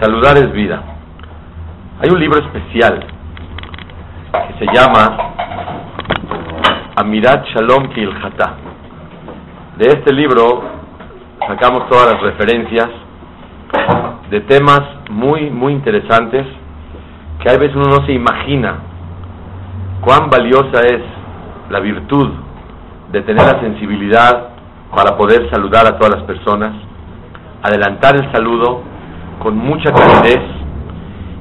Saludar es vida. Hay un libro especial que se llama Amirat Shalom Kilchata. De este libro sacamos todas las referencias de temas muy, muy interesantes que a veces uno no se imagina cuán valiosa es la virtud de tener la sensibilidad para poder saludar a todas las personas, adelantar el saludo con mucha calidez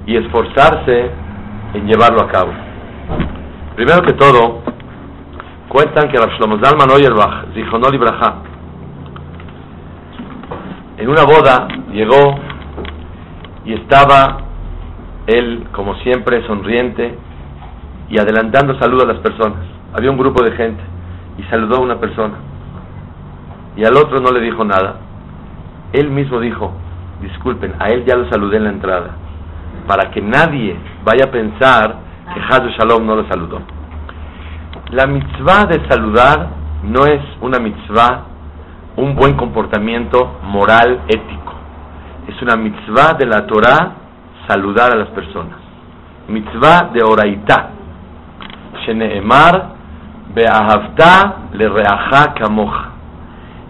y esforzarse en llevarlo a cabo. Primero que todo, cuentan que Rav Shlomo Zalman Oyerbach, Zichonol Ibrahá, en una boda llegó y estaba él, como siempre, sonriente y adelantando saludo a las personas. Había un grupo de gente y saludó a una persona y al otro no le dijo nada. Él mismo dijo, disculpen, a él ya lo saludé en la entrada, para que nadie vaya a pensar que Hadu Shalom no lo saludó. La mitzvah de saludar no es una mitzvah, un buen comportamiento moral, ético. Es una mitzvah de la Torah saludar a las personas. Mitzvah de oraitá. Sheneemar beahavta le reaja kamoja.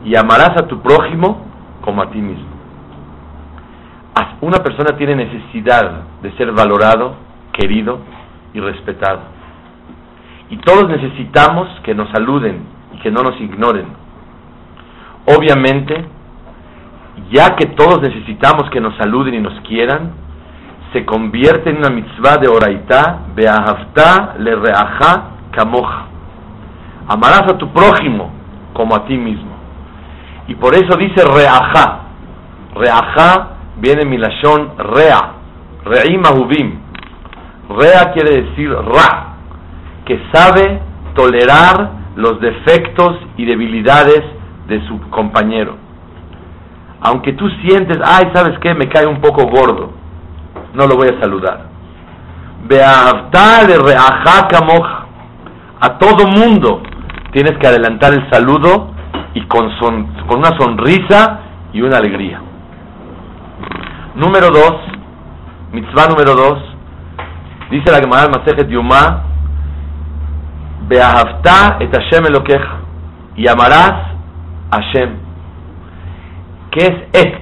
Y amarás a tu prójimo como a ti mismo. Una persona tiene necesidad de ser valorado, querido y respetado. Y todos necesitamos que nos saluden y que no nos ignoren. Obviamente, ya que todos necesitamos que nos saluden y nos quieran, se convierte en una mitzvah de oraitá, beahavta le reaja kamoja. Amarás a tu prójimo como a ti mismo. Y por eso dice reaja. Reaja viene milashon rea. Re'im ahubim. Rea quiere decir ra, que sabe tolerar los defectos y debilidades de su compañero. Aunque tú sientes, ay, ¿sabes qué? Me cae un poco gordo. No lo voy a saludar. Beavta de reaja. A todo mundo tienes que adelantar el saludo y con, con una sonrisa y una alegría. Número dos, mitzvah número dos, dice la Gemara Masejet Yuma, Beahavta et Hashem Elokeja, y amarás Hashem. ¿Qué es et?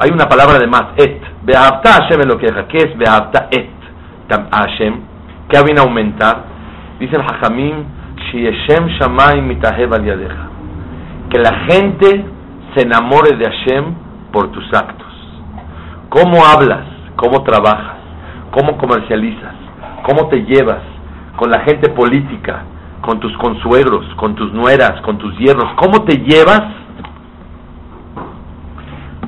Hay una palabra de más, et. Beahavta Hashem Elokeja. ¿Qué es Beahavta et Hashem? ¿Qué viene a aumentar? Dice el Hajamim, Shieshem Shamayim Mitahev al. Que la gente se enamore de Hashem por tus actos. ¿Cómo hablas? ¿Cómo trabajas? ¿Cómo comercializas? ¿Cómo te llevas con la gente política? Con tus consuegros, con tus nueras, con tus yernos. ¿Cómo te llevas?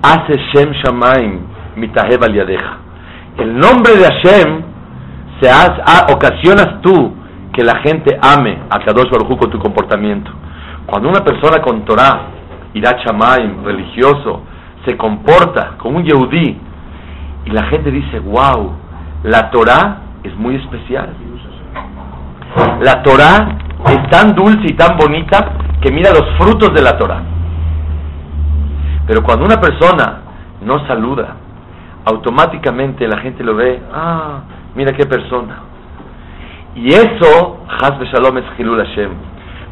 Hace Shem Shamaim Mitahev al Yadeja. El nombre de Hashem se hace, ocasionas tú que la gente ame a Kadosh Baruj con tu comportamiento. Cuando una persona con Torah, Irat Shamaim, religioso, se comporta como un Yehudí y la gente dice, wow, la Torah es muy especial. La Torah es tan dulce y tan bonita que mira los frutos de la Torah. Pero cuando una persona no saluda, automáticamente la gente lo ve, ah, mira qué persona. Y eso, Hasbe Shalom es Hilul Hashem.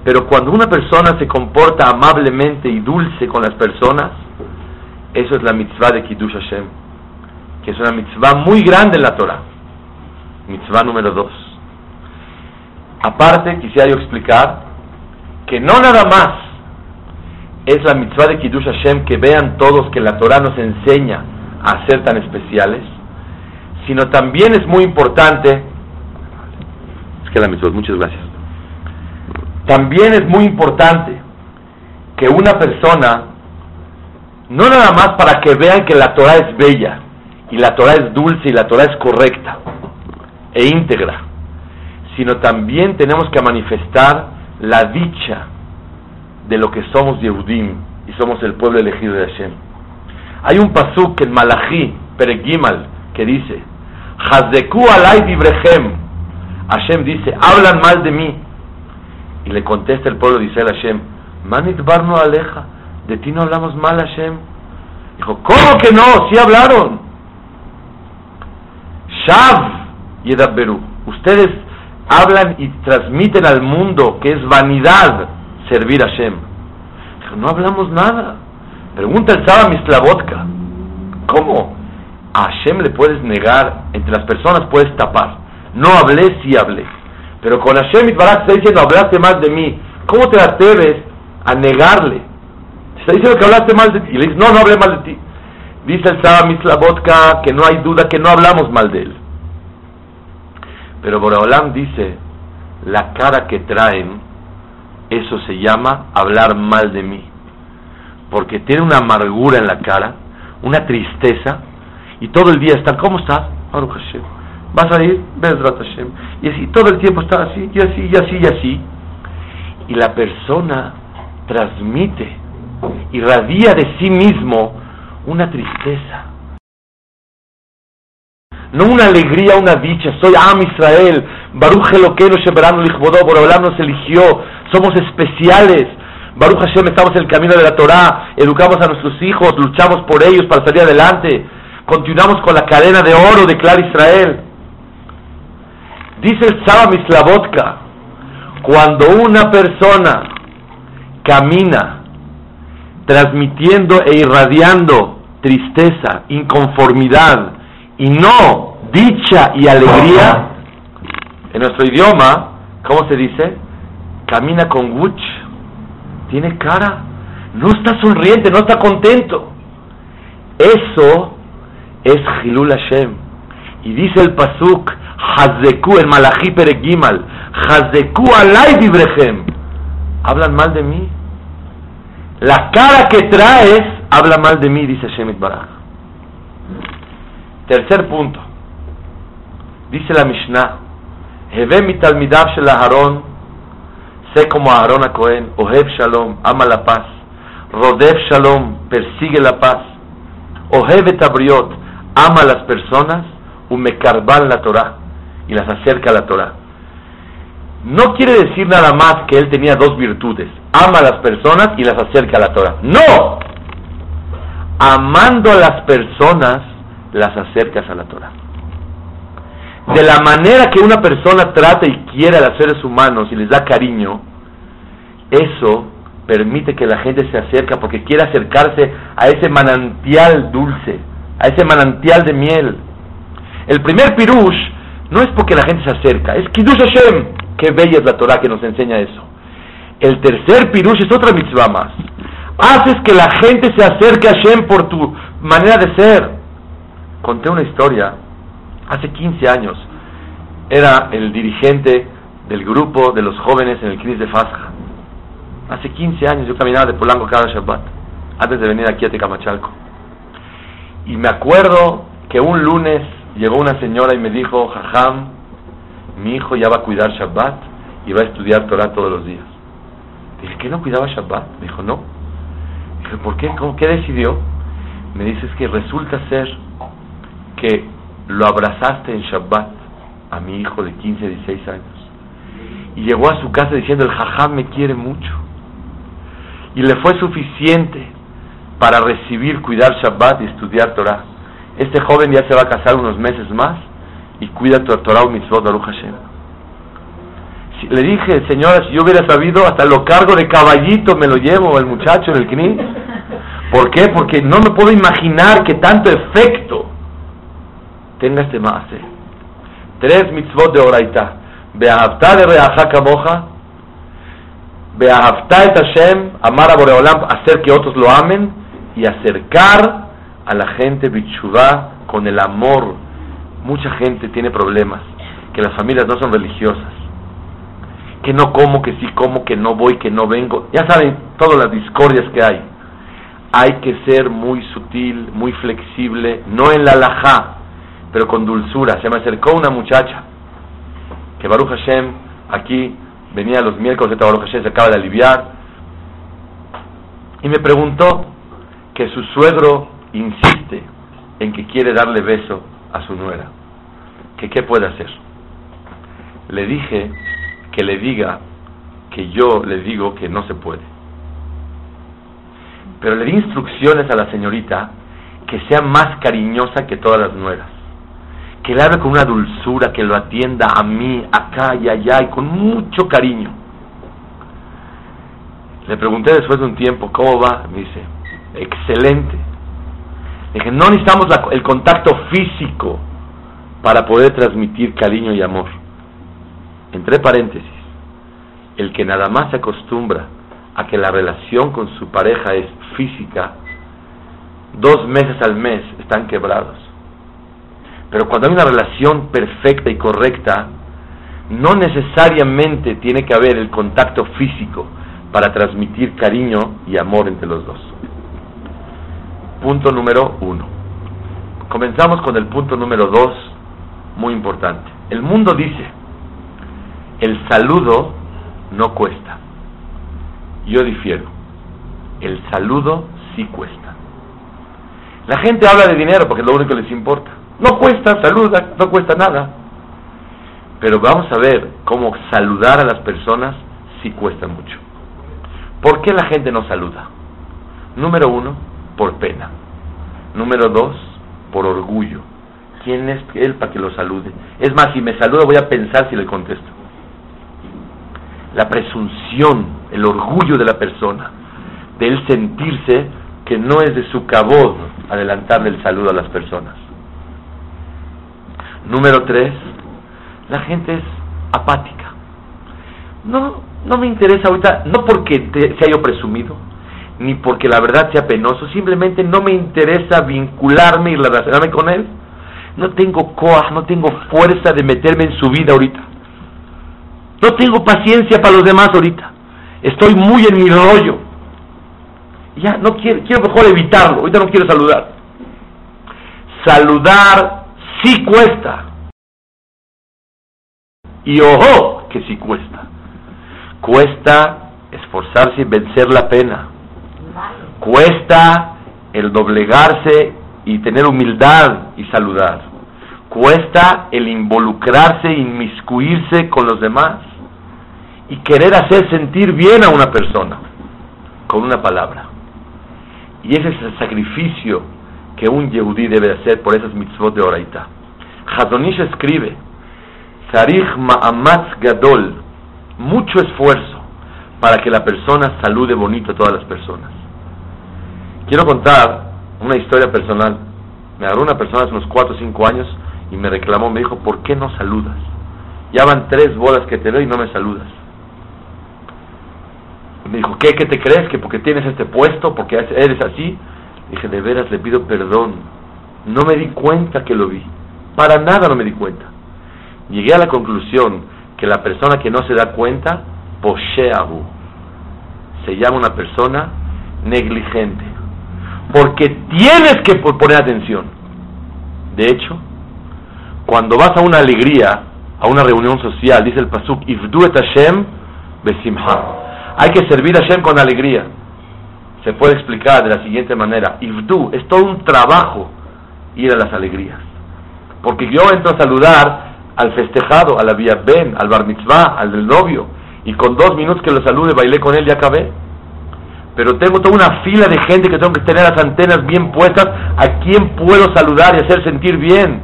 Pero cuando una persona se comporta amablemente y dulce con las personas, eso es la mitzvah de Kiddush Hashem, que es una mitzvah muy grande en la Torah. Mitzvah número dos. Aparte, quisiera yo explicar que no nada más es la mitzvah de Kiddush Hashem que vean todos que la Torah nos enseña a ser tan especiales, sino también es muy importante que la mitzvah. Muchas gracias. También es muy importante que una persona no nada más para que vean que la Torah es bella, y la Torah es dulce, y la Torah es correcta e íntegra, sino también tenemos que manifestar la dicha de lo que somos Yehudim y somos el pueblo elegido de Hashem. Hay un pasuk en Malachi, Peregimal, que dice, Hazeku alay dibrehem. Hashem dice, hablan mal de mí. Y le contesta el pueblo de Israel Hashem, Manit barno aleja, de ti no hablamos mal Hashem. Dijo, ¿cómo que no? Sí hablaron. Shav Yedabberu. Ustedes hablan y transmiten al mundo que es vanidad servir a Hashem. No hablamos nada. Pregunta el Saba Mislavodka. ¿Cómo? A Hashem le puedes negar, entre las personas puedes tapar. No hablé, sí hablé. Pero con Hashem Itbarak está diciendo, hablaste mal de mí. ¿Cómo te atreves a negarle? Te está diciendo que hablaste mal de ti. Y le dices, no, no hablé mal de ti. Dice el Saba Mislavodka que no hay duda que no hablamos mal de él. Pero Boraholam dice, la cara que traen, eso se llama hablar mal de mí. Porque tiene una amargura en la cara, una tristeza, y todo el día están, ¿cómo estás? Hashem. Vas a ir, Bezrat Hashem. Y así, todo el tiempo está así, y así, y así, y así. Y la persona transmite, irradia de sí mismo una tristeza no una alegría, una dicha. Soy Am Israel, Baruch Eloqueno Sheberano Lichbodó, Borolam nos eligió, somos especiales. Baruch Hashem, estamos en el camino de la Torah, educamos a nuestros hijos, luchamos por ellos para salir adelante. Continuamos con la cadena de oro de Clar Israel. Dice el Saba Mislavotka, cuando una persona camina transmitiendo e irradiando tristeza, inconformidad, y no dicha y alegría, en nuestro idioma, ¿cómo se dice? Camina con wuch, tiene cara, no está sonriente, no está contento. Eso es Hilul Hashem. Y dice el Pasuk, Hazeku, el Malachi Peregimal, Hazeku alay. Hablan mal de mí. La cara que traes habla mal de mí, dice Shemit Baraj. Tercer punto. Dice la Mishnah, Heve mi talmidav shel Aharon, sé como Aharon a Cohen, Ohev Shalom, ama la paz, Rodev Shalom, persigue la paz, Ohev Tabriot, ama a las personas, Umekarban la Torah, y las acerca a la Torah. No quiere decir nada más que él tenía dos virtudes, ama a las personas y las acerca a la Torah. No, amando a las personas, las acercas a la Torah. De la manera que una persona trata y quiere a los seres humanos y les da cariño, eso permite que la gente se acerque porque quiere acercarse a ese manantial dulce, a ese manantial de miel. El primer pirush no es porque la gente se acerca, es Kiddush Hashem. Qué bella es la Torah que nos enseña eso. El tercer pirush es otra mitzvah más. Haces que la gente se acerque a Hashem por tu manera de ser conté una historia hace 15 años. Era el dirigente del grupo de los jóvenes en el Cris de Fasja. Hace 15 años yo caminaba de Polanco cada Shabbat, antes de venir aquí a Tecamachalco. Y me acuerdo que un lunes llegó una señora y me dijo, Jajam, mi hijo ya va a cuidar Shabbat y va a estudiar Torah todos los días. Dije, ¿qué no cuidaba Shabbat? Me dijo, no. ¿Por qué? ¿Cómo, ¿Qué decidió? Me dice, es que resulta ser que lo abrazaste en Shabbat a mi hijo de 15, 16 años. Y llegó a su casa diciendo, el jajam me quiere mucho. Y le fue suficiente para recibir, cuidar Shabbat y estudiar Torah. Este joven ya se va a casar unos meses más y cuida Torah o Mitzvot Baruch Hashem. Le dije, señora, si yo hubiera sabido, hasta lo cargo de caballito me lo llevo el muchacho en el knis. ¿Por qué? Porque no me puedo imaginar que tanto efecto tenga este maase. Tres mitzvot de oraita. Beahavta de reaja kamoja. Beahavta et Hashem. Amar a Boreolam. Hacer que otros lo amen. Y acercar a la gente bichuvá con el amor. Mucha gente tiene problemas. Que las familias no son religiosas. Que no como, que sí como, que no voy, que no vengo. Ya saben todas las discordias que hay. hay que ser muy sutil, muy flexible, no en la laja, pero con dulzura. Se me acercó una muchacha que Baruch Hashem aquí venía los miércoles de Baruch Hashem, se acaba de aliviar, y me preguntó que su suegro insiste en que quiere darle beso a su nuera, que qué puede hacer. Le dije que le diga que yo le digo que no se puede. Pero le di instrucciones a la señorita que sea más cariñosa que todas las nueras. Que le hable con una dulzura, que lo atienda a mí, acá y allá, y con mucho cariño. Le pregunté después de un tiempo, ¿cómo va? Me dice, excelente. Le dije, no necesitamos el contacto físico para poder transmitir cariño y amor. Entre paréntesis, el que nada más se acostumbra a que la relación con su pareja es física, dos meses al mes están quebrados. Pero cuando hay una relación perfecta y correcta, no necesariamente tiene que haber el contacto físico para transmitir cariño y amor entre los dos. Punto número uno. Comenzamos con el punto número dos, muy importante. El mundo dice, el saludo no cuesta. Yo difiero. El saludo sí cuesta. La gente habla de dinero porque es lo único que les importa. No cuesta, saluda, no cuesta nada. Pero vamos a ver cómo saludar a las personas sí cuesta mucho. ¿Por qué la gente no saluda? Número uno, por pena. Número dos, por orgullo. ¿Quién es él para que lo salude? Es más, si me saluda voy a pensar si le contesto la presunción, el orgullo de la persona, de él sentirse que no es de su cabod adelantarle el saludo a las personas. Número tres, la gente es apática. No, no me interesa ahorita, no porque sea yo presumido, ni porque la verdad sea penoso, simplemente no me interesa vincularme y relacionarme con él. No tengo coa, no tengo fuerza de meterme en su vida ahorita. No tengo paciencia para los demás ahorita. Estoy muy en mi rollo. Ya, no quiero, quiero mejor evitarlo. Ahorita no quiero saludar. Saludar sí cuesta. Y ojo, que sí cuesta. Cuesta esforzarse y vencer la pena. Cuesta el doblegarse y tener humildad y saludar. Cuesta el involucrarse, inmiscuirse con los demás y querer hacer sentir bien a una persona con una palabra. Y ese es el sacrificio que un yehudí debe hacer por esas mitzvot de Oraita. Hazonish escribe, Sarich Ma'amatz Gadol, mucho esfuerzo para que la persona salude bonito a todas las personas. Quiero contar una historia personal. Me agarró una persona hace unos 4 o 5 años y me reclamó, me dijo, ¿por qué no saludas? Ya van tres bolas que te doy y no me saludas. Me dijo, ¿qué, ¿qué te crees? ¿Que porque tienes este puesto, porque eres así? Dije, de veras le pido perdón. No me di cuenta que lo vi. Para nada no me di cuenta. Llegué a la conclusión que la persona que no se da cuenta, posheahu, se llama una persona negligente. Porque tienes que poner atención. De hecho, cuando vas a una alegría, a una reunión social, dice el Pasuk, Ifdu et Hashem besimha hay que servir a Hashem con alegría. Se puede explicar de la siguiente manera. Ifdu, es todo un trabajo ir a las alegrías. Porque yo entro a saludar al festejado, a la vía Ben, al bar mitzvah, al del novio, y con dos minutos que lo salude, bailé con él y acabé. Pero tengo toda una fila de gente que tengo que tener las antenas bien puestas, a quien puedo saludar y hacer sentir bien.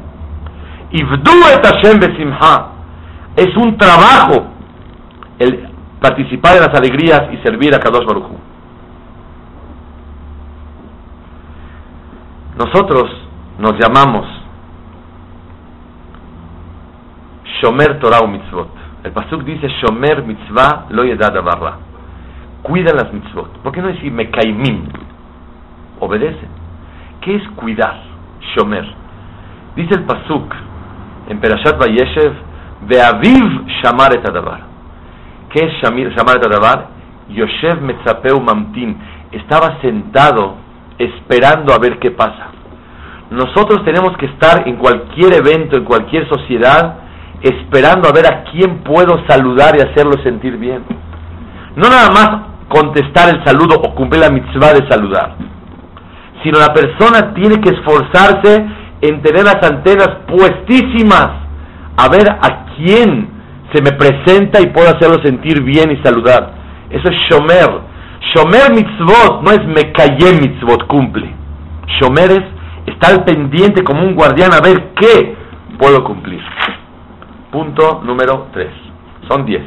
Et Hashem besimha. Es un trabajo. El, participar en las alegrías y servir a Kadosh Baruj Nosotros nos llamamos Shomer Torah Mitzvot. El Pasuk dice Shomer Mitzvah lo yedad barra. Cuidan las mitzvot. ¿Por qué no decir Mekaimin? Obedecen. ¿Qué es cuidar? Shomer. Dice el Pasuk en Perashat Vayeshev, Ve'aviv Shamar et Adavar. ¿Qué es Shamar Tadabar? Yoshev Metzapeu Mamtin. Estaba sentado esperando a ver qué pasa. Nosotros tenemos que estar en cualquier evento, en cualquier sociedad, esperando a ver a quién puedo saludar y hacerlo sentir bien. No nada más contestar el saludo o cumplir la mitzvah de saludar, sino la persona tiene que esforzarse en tener las antenas puestísimas a ver a quién se me presenta y puedo hacerlo sentir bien y saludar. Eso es Shomer. Shomer mitzvot no es me callé mitzvot, cumple. Shomer es estar pendiente como un guardián a ver qué puedo cumplir. Punto número 3. Son 10.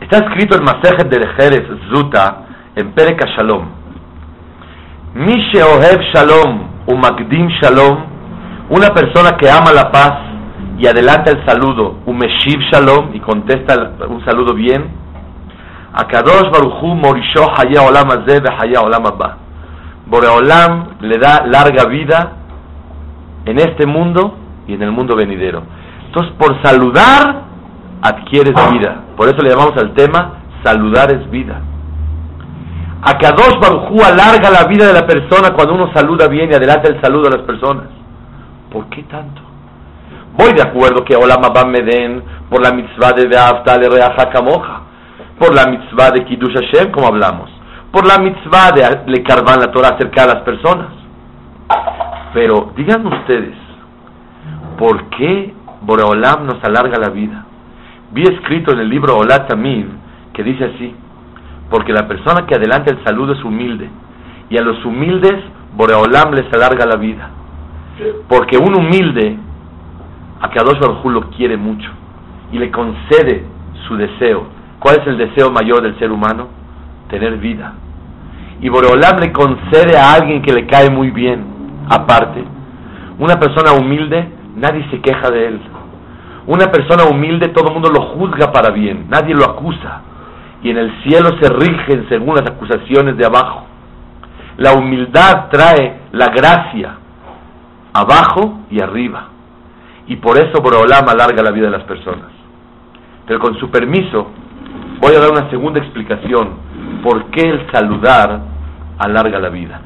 Está escrito en Masejet de Jerez Zuta en Pereka Shalom. Mishe Ohev Shalom Umagdim Shalom, una persona que ama la paz y adelanta el saludo, Umeshiv Shalom, y contesta un saludo bien, Akadosh Baruchu Morisho Haya Olam Azeh Haya Olam Abba. Boreolam le da larga vida en este mundo y en el mundo venidero. Entonces, por saludar, adquieres vida. Por eso le llamamos al tema, saludar es vida. A Kadosh Barujú alarga la vida de la persona cuando uno saluda bien y adelanta el saludo a las personas. ¿Por qué tanto? Voy de acuerdo que Olam Abba me den por la mitzvah de Beaftale Reaja Kamoja, por la mitzvah de Kiddush Hashem, como hablamos, por la mitzvah de Le Karban la Torah acerca a las personas. Pero díganme ustedes, ¿por qué Boreolam nos alarga la vida? Vi escrito en el libro Olat que dice así, porque la persona que adelanta el saludo es humilde, y a los humildes Boreolam les alarga la vida. Porque un humilde, a Kadosh Baruj lo quiere mucho y le concede su deseo. ¿Cuál es el deseo mayor del ser humano? Tener vida. Y Boreolam le concede a alguien que le cae muy bien, aparte. Una persona humilde, nadie se queja de él. Una persona humilde, todo el mundo lo juzga para bien, nadie lo acusa. Y en el cielo se rigen según las acusaciones de abajo. La humildad trae la gracia abajo y arriba. Y por eso Boreolam alarga la vida de las personas. Pero con su permiso, voy a dar una segunda explicación por qué el saludar alarga la vida.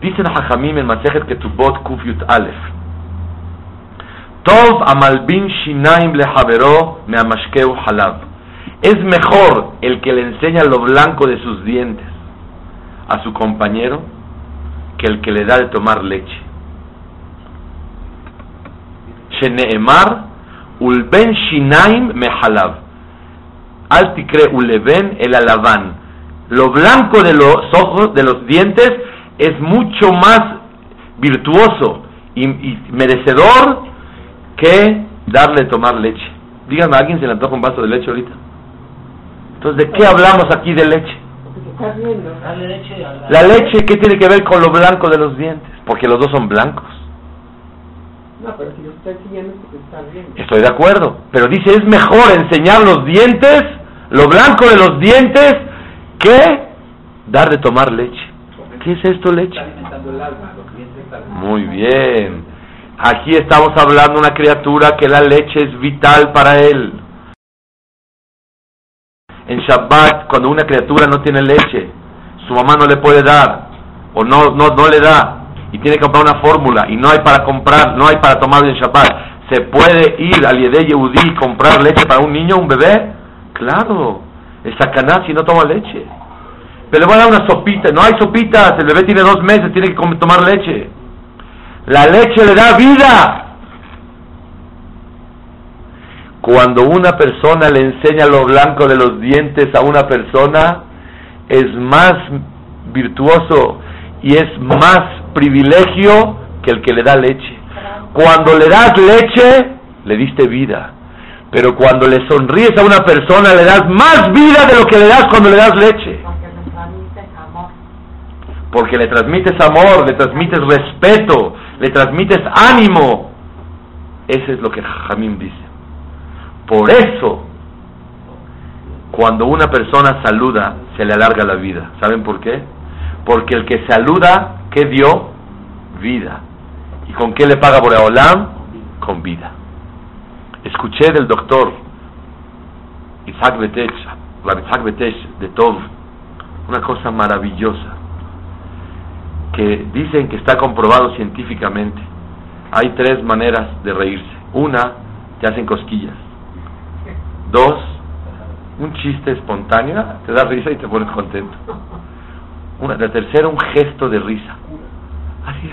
Dicen a Hajamim en Masejet Ketubot Kufyut Aleph Tov amalbin shinaim lehavero me amashkeu halab. Es mejor el que le enseña lo blanco de sus dientes a su compañero que el que le da de tomar leche. Sheneemar ulben shinaim me halab. Altikre uleben el alaban. Lo blanco de los ojos, de los dientes, es mucho más virtuoso y, merecedor que darle tomar leche. Díganme, ¿a alguien se le antoja un vaso de leche ahorita? Entonces, ¿de qué hablamos aquí de leche? La leche, ¿qué tiene que ver con lo blanco de los dientes? Porque los dos son blancos. No, pero si siguiendo, está bien. Estoy de acuerdo, pero dice, es mejor enseñar los dientes, lo blanco de los dientes, que dar de tomar leche. ¿Qué es esto, leche? Muy bien. Aquí estamos hablando de una criatura que la leche es vital para él. En Shabbat, cuando una criatura no tiene leche, su mamá no le puede dar, o no, no, no le da, y tiene que comprar una fórmula, y no hay para comprar, no hay para tomar en Shabbat, ¿se puede ir al Yedei Yehudi y comprar leche para un niño, un bebé? Claro, es sacaná si no toma leche. Pero le voy a dar una sopita, no hay sopitas, el bebé tiene dos meses, tiene que tomar leche. La leche le da vida. Cuando una persona le enseña lo blanco de los dientes a una persona, es más virtuoso y es más privilegio que el que le da leche. Cuando le das leche, le diste vida. Pero cuando le sonríes a una persona, le das más vida de lo que le das cuando le das leche porque le transmites amor, le transmites respeto, le transmites ánimo. Eso es lo que Jamín dice. Por eso, cuando una persona saluda, se le alarga la vida. ¿Saben por qué? Porque el que saluda, ¿qué dio? Vida. ¿Y con qué le paga Boreolam? Con vida. Escuché del doctor Isaac Betech, Isaac Betech de todo, una cosa maravillosa que dicen que está comprobado científicamente. Hay tres maneras de reírse. Una, te hacen cosquillas. Dos, un chiste espontáneo, te da risa y te pones contento. Una, la tercera, un gesto de risa. Así,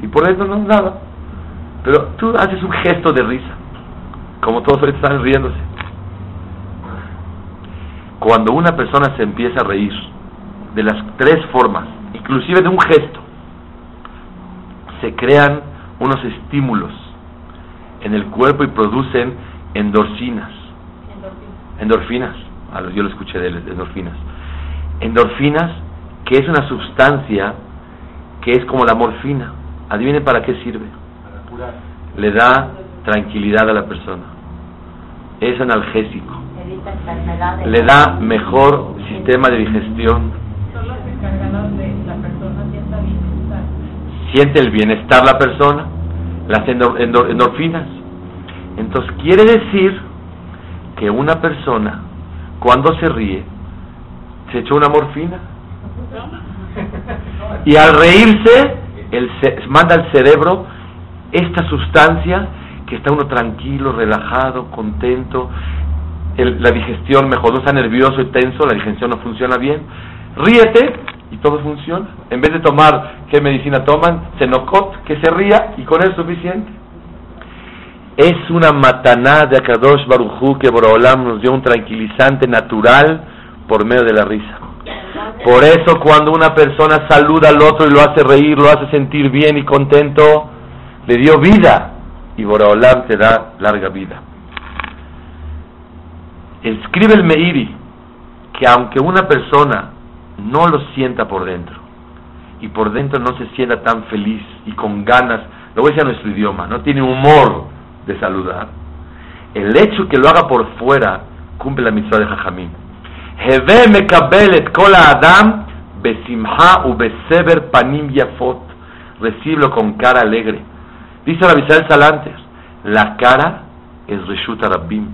y por eso no es nada. Pero tú haces un gesto de risa, como todos están riéndose. Cuando una persona se empieza a reír, de las tres formas, inclusive de un gesto, se crean unos estímulos en el cuerpo y producen endorfinas. Endorfinas. Yo lo escuché de endorfinas. Endorfinas, que es una sustancia que es como la morfina. Adivinen para qué sirve. Le da tranquilidad a la persona. Es analgésico. Le da mejor sistema de digestión. Siente el bienestar la persona, las endorfinas. Entonces quiere decir que una persona cuando se ríe se echa una morfina y al reírse el, manda al cerebro esta sustancia que está uno tranquilo, relajado, contento, la digestión mejor, no está nervioso y tenso, la digestión no funciona bien. Ríete y todo funciona. En vez de tomar, ¿qué medicina toman? Senocot, que se ría y con eso es suficiente. Es una mataná de Akadosh Barujú que Borolam nos dio un tranquilizante natural por medio de la risa. Por eso cuando una persona saluda al otro y lo hace reír, lo hace sentir bien y contento, le dio vida y Boraholam te da larga vida. Escribe el Meiri que aunque una persona no lo sienta por dentro y por dentro no se sienta tan feliz y con ganas, lo voy a decir a nuestro idioma, no tiene humor de saludar, el hecho que lo haga por fuera cumple la mitzvah de Jajamim. Heve mekabelet kola adam besimha u beseber panim yafot. Con cara alegre. Dice la Bisal Salantes, la cara es reshuta rabbim,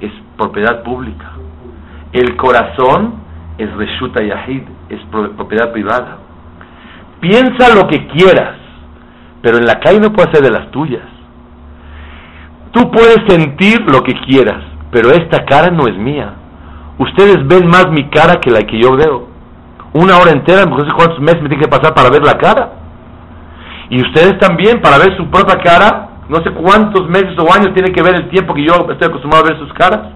es propiedad pública. El corazón es reshuta yahid, es propiedad privada. Piensa lo que quieras, pero en la calle no puede ser de las tuyas. Tú puedes sentir lo que quieras, pero esta cara no es mía. Ustedes ven más mi cara que la que yo veo. Una hora entera, no sé cuántos meses me tiene que pasar para ver la cara. Y ustedes también, para ver su propia cara, no sé cuántos meses o años tienen que ver el tiempo que yo estoy acostumbrado a ver sus caras.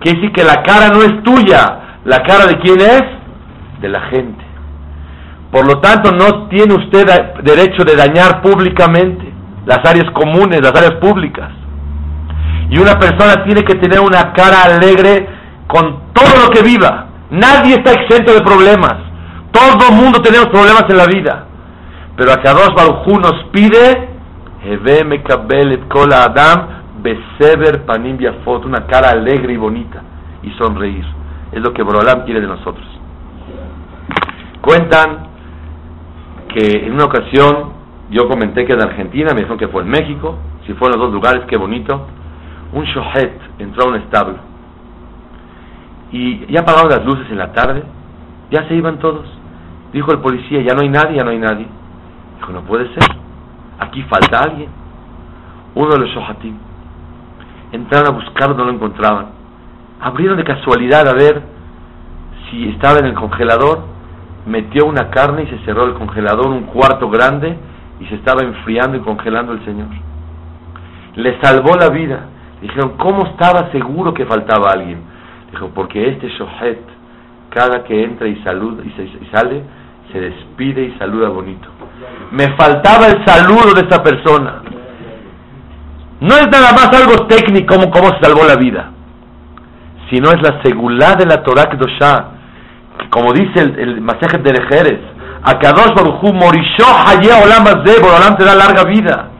Quiere decir que la cara no es tuya. ¿La cara de quién es? De la gente. Por lo tanto, no tiene usted derecho de dañar públicamente las áreas comunes, las áreas públicas. Y una persona tiene que tener una cara alegre con todo lo que viva. Nadie está exento de problemas. Todo el mundo tenemos problemas en la vida. Pero Akadosh Baruj nos pide, Adam, Beseber Panim Yafot, una cara alegre y bonita, y sonreír. Es lo que Borolam quiere de nosotros. Cuentan que en una ocasión yo comenté que en Argentina, me dijeron que fue en México, si fue en los dos lugares, qué bonito. Un shohet entró a un establo y ya apagaron las luces en la tarde, ya se iban todos. Dijo el policía, ya no hay nadie, ya no hay nadie. Dijo, no puede ser, aquí falta alguien. Uno de los shohatim. Entraron a buscarlo, no lo encontraban. Abrieron de casualidad a ver si estaba en el congelador, metió una carne y se cerró el congelador, un cuarto grande, y se estaba enfriando y congelando el Señor. Le salvó la vida. Dijeron, ¿cómo estaba seguro que faltaba alguien? Dijo, porque este Shohet, cada que entra y, saluda, y, sale, se despide y saluda bonito. Me faltaba el saludo de esta persona. No es nada más algo técnico como cómo se salvó la vida, sino es la seguridad de la Torah Kedoshah, como dice el, el de Lejeres, Akadosh Baruchu Morisho Haye Olam Olam te da larga vida.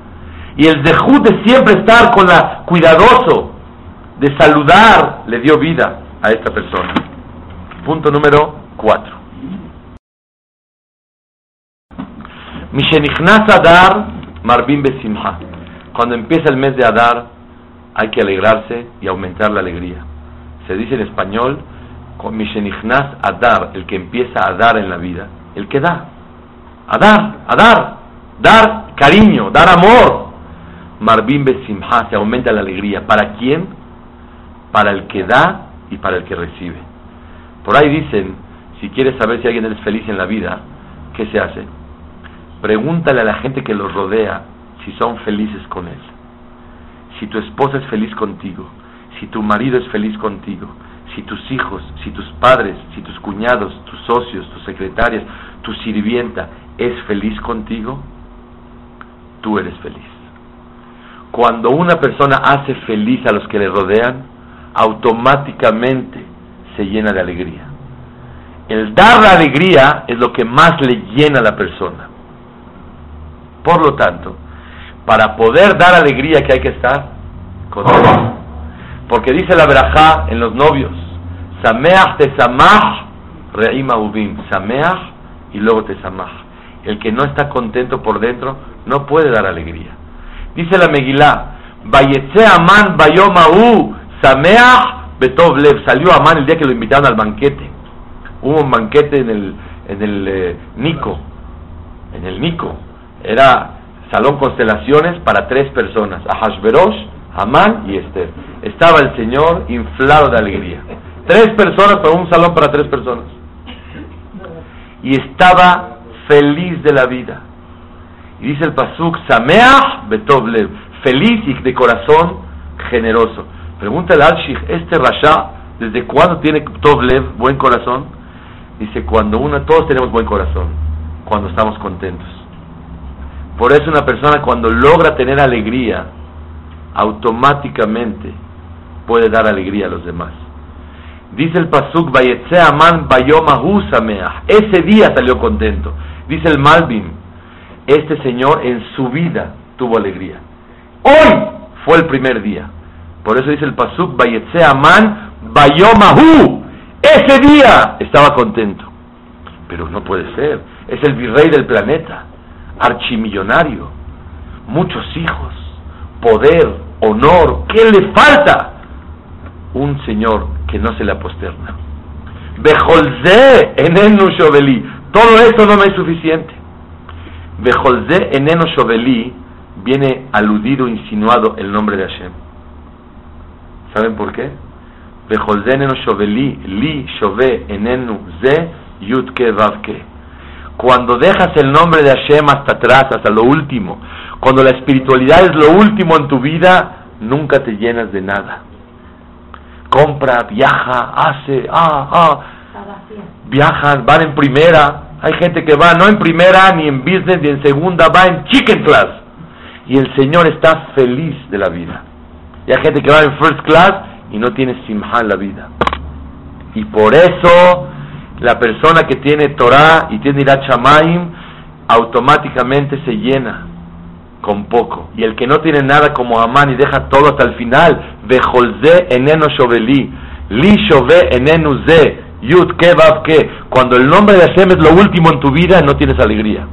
Y el dejud de siempre estar con la cuidadoso, de saludar, le dio vida a esta persona. Punto número 4. Mishenichnas Adar Marbim Besimha. Cuando empieza el mes de Adar, hay que alegrarse y aumentar la alegría. Se dice en español, con Mishenichnas Adar, el que empieza a dar en la vida el que da. a dar, a dar, dar cariño, dar amor. Marvin Besimha se aumenta la alegría. ¿Para quién? Para el que da y para el que recibe. Por ahí dicen, si quieres saber si alguien es feliz en la vida, ¿qué se hace? Pregúntale a la gente que los rodea si son felices con él. Si tu esposa es feliz contigo, si tu marido es feliz contigo, si tus hijos, si tus padres, si tus cuñados, tus socios, tus secretarias, tu sirvienta es feliz contigo, tú eres feliz. Cuando una persona hace feliz a los que le rodean, automáticamente se llena de alegría. El dar la alegría es lo que más le llena a la persona. Por lo tanto, para poder dar alegría que hay que estar contento. Porque dice la verajá en los novios, Sameach te samach, reima ubim, Sameach y luego te samach. El que no está contento por dentro no puede dar alegría. Dice la Megilá, Vayetze Aman Bayomahu, Sameach Betov Lev. Salió Amán el día que lo invitaron al banquete. Hubo un banquete en el, en el eh, Nico, en el Nico. Era salón constelaciones para tres personas, Ahashverosh, Amán y Esther. Estaba el Señor inflado de alegría. Tres personas para un salón para tres personas. Y estaba feliz de la vida. Y dice el Pasuk, Sameach Betovlev, feliz y de corazón generoso. Pregúntale al Shich, este Rasha, ¿desde cuándo tiene Tovlev, buen corazón? Dice, cuando uno, todos tenemos buen corazón, cuando estamos contentos. Por eso una persona cuando logra tener alegría, automáticamente puede dar alegría a los demás. Dice el Pasuk, Aman. Ese día salió contento. Dice el Malvin, este señor en su vida tuvo alegría. Hoy fue el primer día. Por eso dice el Pasuk, Aman Bayomahu. Ese día estaba contento. Pero no puede ser. Es el virrey del planeta, archimillonario, muchos hijos, poder, honor. ¿Qué le falta? Un señor que no se le aposterna. Bejolze enenu shoveli. Todo eso no me es suficiente. Bejolze enenu shoveli viene aludido, insinuado el nombre de Hashem. ¿Saben por qué? Bejolze enenu shoveli, li shove enenu ze yutke vavke. Cuando dejas el nombre de Hashem hasta atrás, hasta lo último, cuando la espiritualidad es lo último en tu vida, nunca te llenas de nada. Compra, viaja, hace, ah, ah. Viajan, van en primera. Hay gente que va no en primera, ni en business, ni en segunda, va en chicken class. Y el Señor está feliz de la vida. Y hay gente que va en first class y no tiene simha en la vida. Y por eso la persona que tiene Torah y tiene Irat automáticamente se llena con poco. Y el que no tiene nada como Amán y deja todo hasta el final, Bejolze eneno shoveli, li shove enenu ze, yud ke ke. Cuando el nombre de Hashem es lo último en tu vida, no tienes alegría.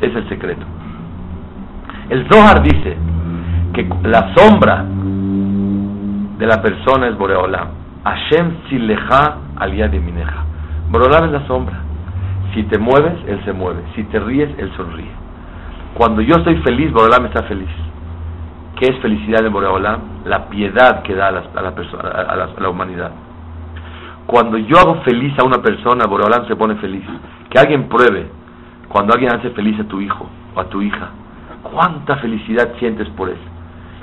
Es el secreto. El Zohar dice que la sombra de la persona es Boreolam. Hashem sileja al de. Boreolam es la sombra. Si te mueves, Él se mueve. Si te ríes, Él sonríe. Cuando yo estoy feliz, Boreolam está feliz. ¿Qué es felicidad de Boreolam? La piedad que da a la, humanidad. Cuando yo hago feliz a una persona, Boreolam se pone feliz. Que alguien pruebe, cuando alguien hace feliz a tu hijo o a tu hija, cuánta felicidad sientes por él.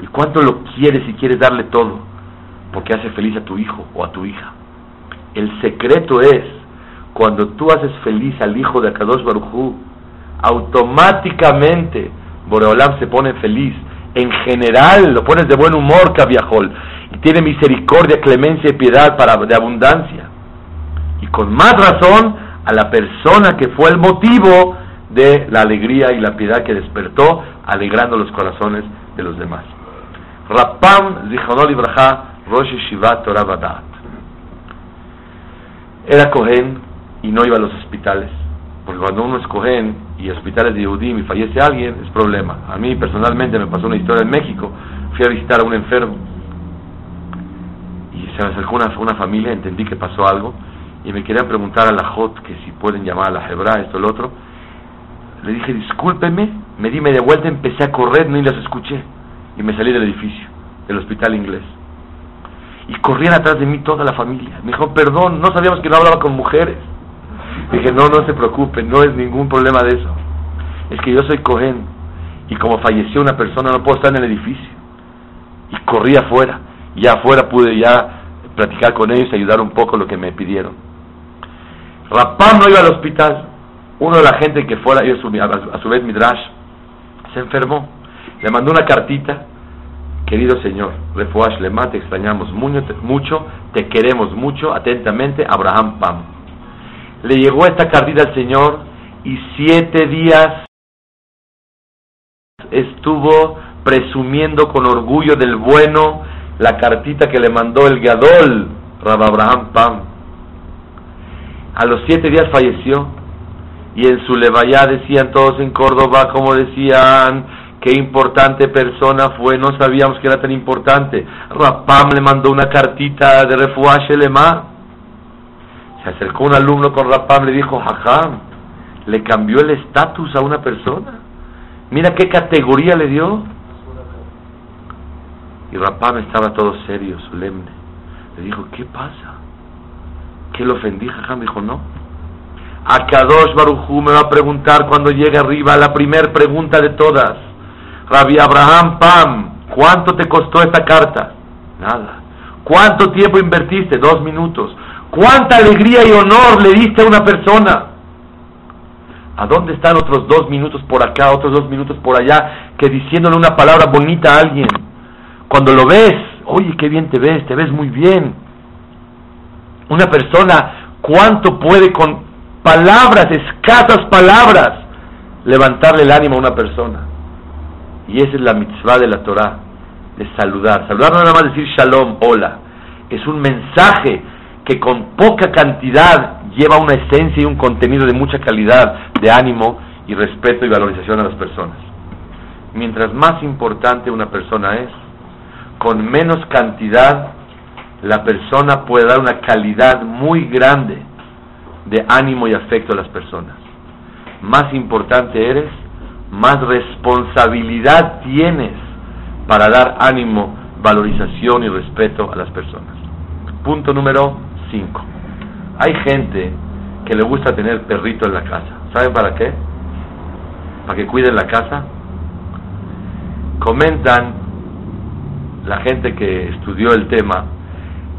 Y cuánto lo quieres y quieres darle todo, porque hace feliz a tu hijo o a tu hija. El secreto es, cuando tú haces feliz al hijo de Akadosh Baruj automáticamente Boreolam se pone feliz. En general lo pones de buen humor, Cabiajol, y tiene misericordia, clemencia y piedad para de abundancia. Y con más razón a la persona que fue el motivo de la alegría y la piedad que despertó, alegrando los corazones de los demás. Rapam Zichonol Ibraha Rosh Shivat Torah. Era Cohen y no iba a los hospitales porque cuando uno es cohen y hospitales de Yehudim y fallece alguien, es problema. A mí personalmente me pasó una historia en México. Fui a visitar a un enfermo y se me acercó una, una familia, entendí que pasó algo y me querían preguntar a la Jot que si pueden llamar a la Hebra, esto, el otro. Le dije, discúlpeme, me di media vuelta, empecé a correr, ni las escuché. Y me salí del edificio, del hospital inglés. Y corrían atrás de mí toda la familia. Me dijo, perdón, no sabíamos que no hablaba con mujeres. Dije, no, no se preocupe, no es ningún problema de eso. Es que yo soy Cohen y como falleció una persona no puedo estar en el edificio. Y corrí afuera. Y afuera pude ya platicar con ellos y ayudar un poco lo que me pidieron. Rapam no iba al hospital. Uno de la gente que fuera, a su vez Midrash, se enfermó. Le mandó una cartita. Querido Señor, Refuash Lema, te extrañamos mucho, te queremos mucho, atentamente, Abraham Pam. Le llegó esta cartita al Señor y siete días estuvo presumiendo con orgullo del bueno la cartita que le mandó el Gadol, Rab Abraham Pam. A los siete días falleció y en su levaya decían todos en Córdoba, como decían, qué importante persona fue, no sabíamos que era tan importante. Rapam le mandó una cartita de refuaje lema. Se acercó un alumno con Rapam, le dijo, jajam, le cambió el estatus a una persona. Mira qué categoría le dio. Y Rapam estaba todo serio, solemne. Le dijo, ¿qué pasa? ¿Qué le ofendí? Jajam dijo, no. A Kadosh Barujú me va a preguntar cuando llegue arriba la primera pregunta de todas. Rabbi Abraham Pam, ¿cuánto te costó esta carta? Nada. ¿Cuánto tiempo invertiste? Dos minutos. ¿Cuánta alegría y honor le diste a una persona? ¿A dónde están otros dos minutos por acá, otros dos minutos por allá, que diciéndole una palabra bonita a alguien? Cuando lo ves, oye, qué bien te ves, te ves muy bien. Una persona, ¿cuánto puede con palabras, escasas palabras, levantarle el ánimo a una persona? Y esa es la mitzvah de la Torah, de saludar. Saludar no nada más decir shalom, hola. Es un mensaje que con poca cantidad lleva una esencia y un contenido de mucha calidad de ánimo y respeto y valorización a las personas. Mientras más importante una persona es, con menos cantidad la persona puede dar una calidad muy grande de ánimo y afecto a las personas. Más importante eres, más responsabilidad tienes para dar ánimo, valorización y respeto a las personas. Punto número 5. Hay gente que le gusta tener perrito en la casa. ¿Saben para qué? Para que cuiden la casa. Comentan la gente que estudió el tema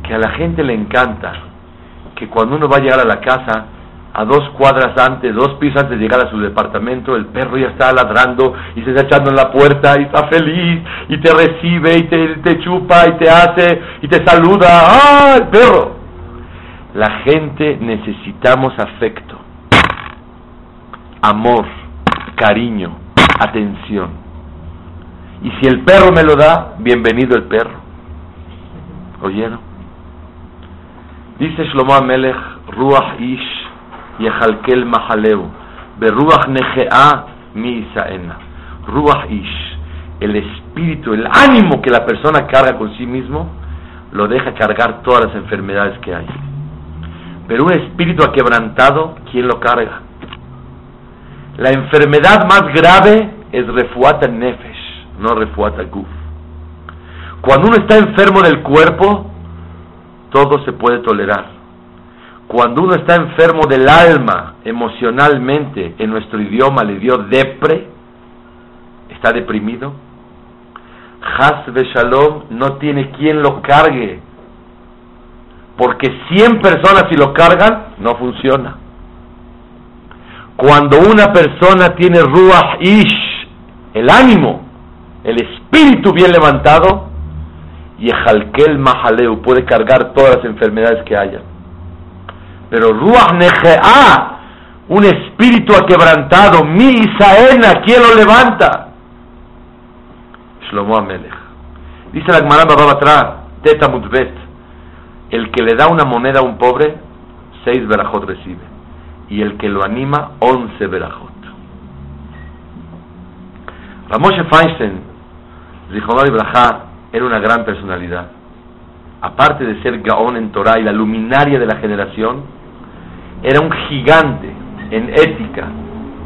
que a la gente le encanta que cuando uno va a llegar a la casa, a dos cuadras antes, dos pisos antes de llegar a su departamento, el perro ya está ladrando y se está echando en la puerta y está feliz y te recibe y te, te chupa y te hace y te saluda. ¡Ah, el perro! La gente necesitamos afecto, amor, cariño, atención. Y si el perro me lo da, bienvenido el perro. ¿Oyeron? Dice Shlomo Amelech, Ruach Ish, Yehalkel Mahaleu, Beruach Negea Mi Isaena. Ruach Ish, el espíritu, el ánimo que la persona carga con sí mismo, lo deja cargar todas las enfermedades que hay. Pero un espíritu aquebrantado, ¿quién lo carga? La enfermedad más grave es refuata nefesh, no refuata guf. Cuando uno está enfermo del cuerpo, todo se puede tolerar. Cuando uno está enfermo del alma, emocionalmente, en nuestro idioma le dio depre, está deprimido, Has Shalom no tiene quien lo cargue porque 100 personas si lo cargan, no funciona. Cuando una persona tiene ruach ish, el ánimo, el espíritu bien levantado, y ejalkel mahaleu puede cargar todas las enfermedades que haya. Pero ruach nege'a, un espíritu aquebrantado, mi isaena, ¿quién lo levanta? Shlomo Amelech. Dice la Gemara Babatra, Teta Mutbet, el que le da una moneda a un pobre, seis verajot recibe. Y el que lo anima, once verajot. Ramoshe Feinstein, Zichonor Ibrahá, era una gran personalidad. Aparte de ser Gaón en Torah y la luminaria de la generación, era un gigante en ética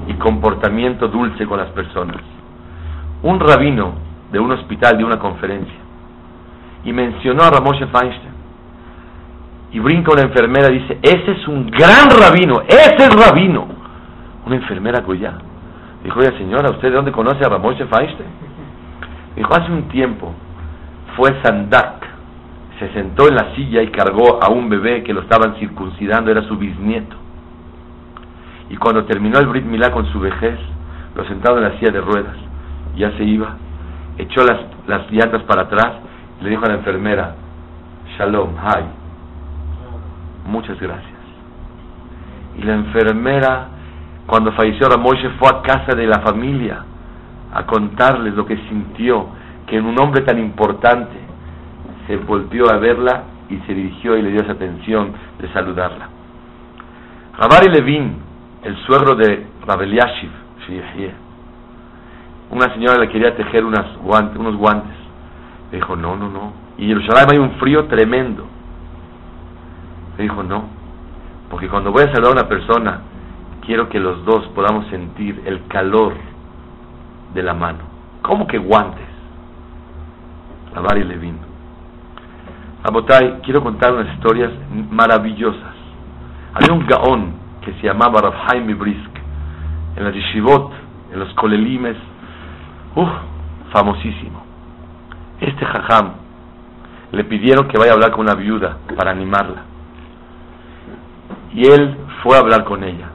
y comportamiento dulce con las personas. Un rabino de un hospital de una conferencia y mencionó a Ramoshe Feinstein. Y brinca una enfermera dice, ese es un gran rabino, ese es rabino. Una enfermera cuya. Dijo, oye señora, ¿usted de dónde conoce a Ramoshe Feinstein? Dijo, hace un tiempo fue Sandak, se sentó en la silla y cargó a un bebé que lo estaban circuncidando, era su bisnieto. Y cuando terminó el Brit Milá con su vejez, lo sentaron en la silla de ruedas, ya se iba, echó las, las llantas para atrás y le dijo a la enfermera, Shalom, hi, muchas gracias. Y la enfermera, cuando falleció Ramoshe, fue a casa de la familia a contarles lo que sintió, que en un hombre tan importante se volvió a verla y se dirigió y le dio esa atención de saludarla. Rabari Levin, el suegro de Rabel Yashiv, una señora le quería tejer unos guantes. Le dijo, no, no, no. Y en Jerusalén hay un frío tremendo. Dijo, no, porque cuando voy a saludar a una persona, quiero que los dos podamos sentir el calor de la mano. ¿Cómo que guantes? Rabari Levin. Abotay, quiero contar unas historias maravillosas. Había un gaón que se llamaba Rav Brisk en la yeshivot, en los kolelimes, ¡Uf! famosísimo. Este jajam le pidieron que vaya a hablar con una viuda para animarla. Y él fue a hablar con ella.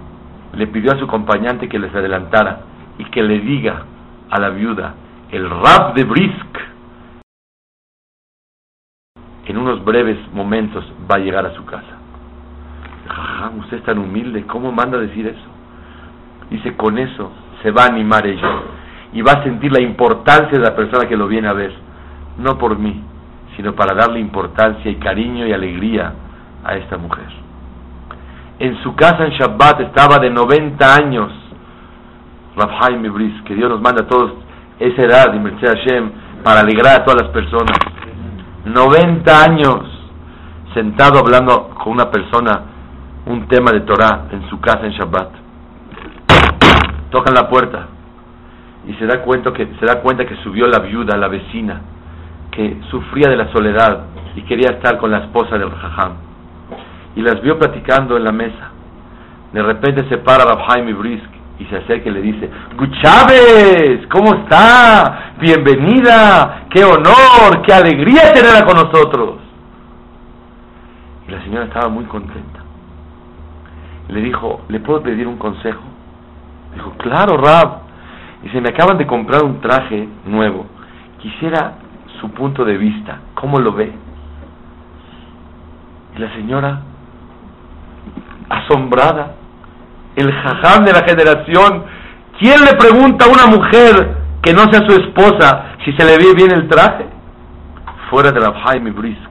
Le pidió a su acompañante que les adelantara y que le diga a la viuda, el rap de Brisk, en unos breves momentos va a llegar a su casa. Jajam, usted es tan humilde, ¿cómo manda decir eso? Dice, con eso se va a animar ella y va a sentir la importancia de la persona que lo viene a ver, no por mí, sino para darle importancia y cariño y alegría a esta mujer. En su casa en Shabbat estaba de 90 años Rav Ibris, que Dios nos manda a todos esa edad, y Mercedes Hashem, para alegrar a todas las personas. 90 años sentado hablando con una persona un tema de Torah en su casa en Shabbat. Tocan la puerta y se da cuenta que se da cuenta que subió la viuda, la vecina, que sufría de la soledad y quería estar con la esposa del Jajam. Y las vio platicando en la mesa. De repente se para Rabhaim Brisk y se acerca y le dice, Chávez, ¿cómo está? Bienvenida, qué honor, qué alegría tenerla con nosotros. Y la señora estaba muy contenta. Le dijo, ¿le puedo pedir un consejo? Dijo, claro, Rab. Dice, me acaban de comprar un traje nuevo. Quisiera su punto de vista. ¿Cómo lo ve? Y la señora, asombrada, el jajam de la generación, ¿quién le pregunta a una mujer que no sea su esposa si se le ve bien el traje? Fuera de la Jaime Brisk,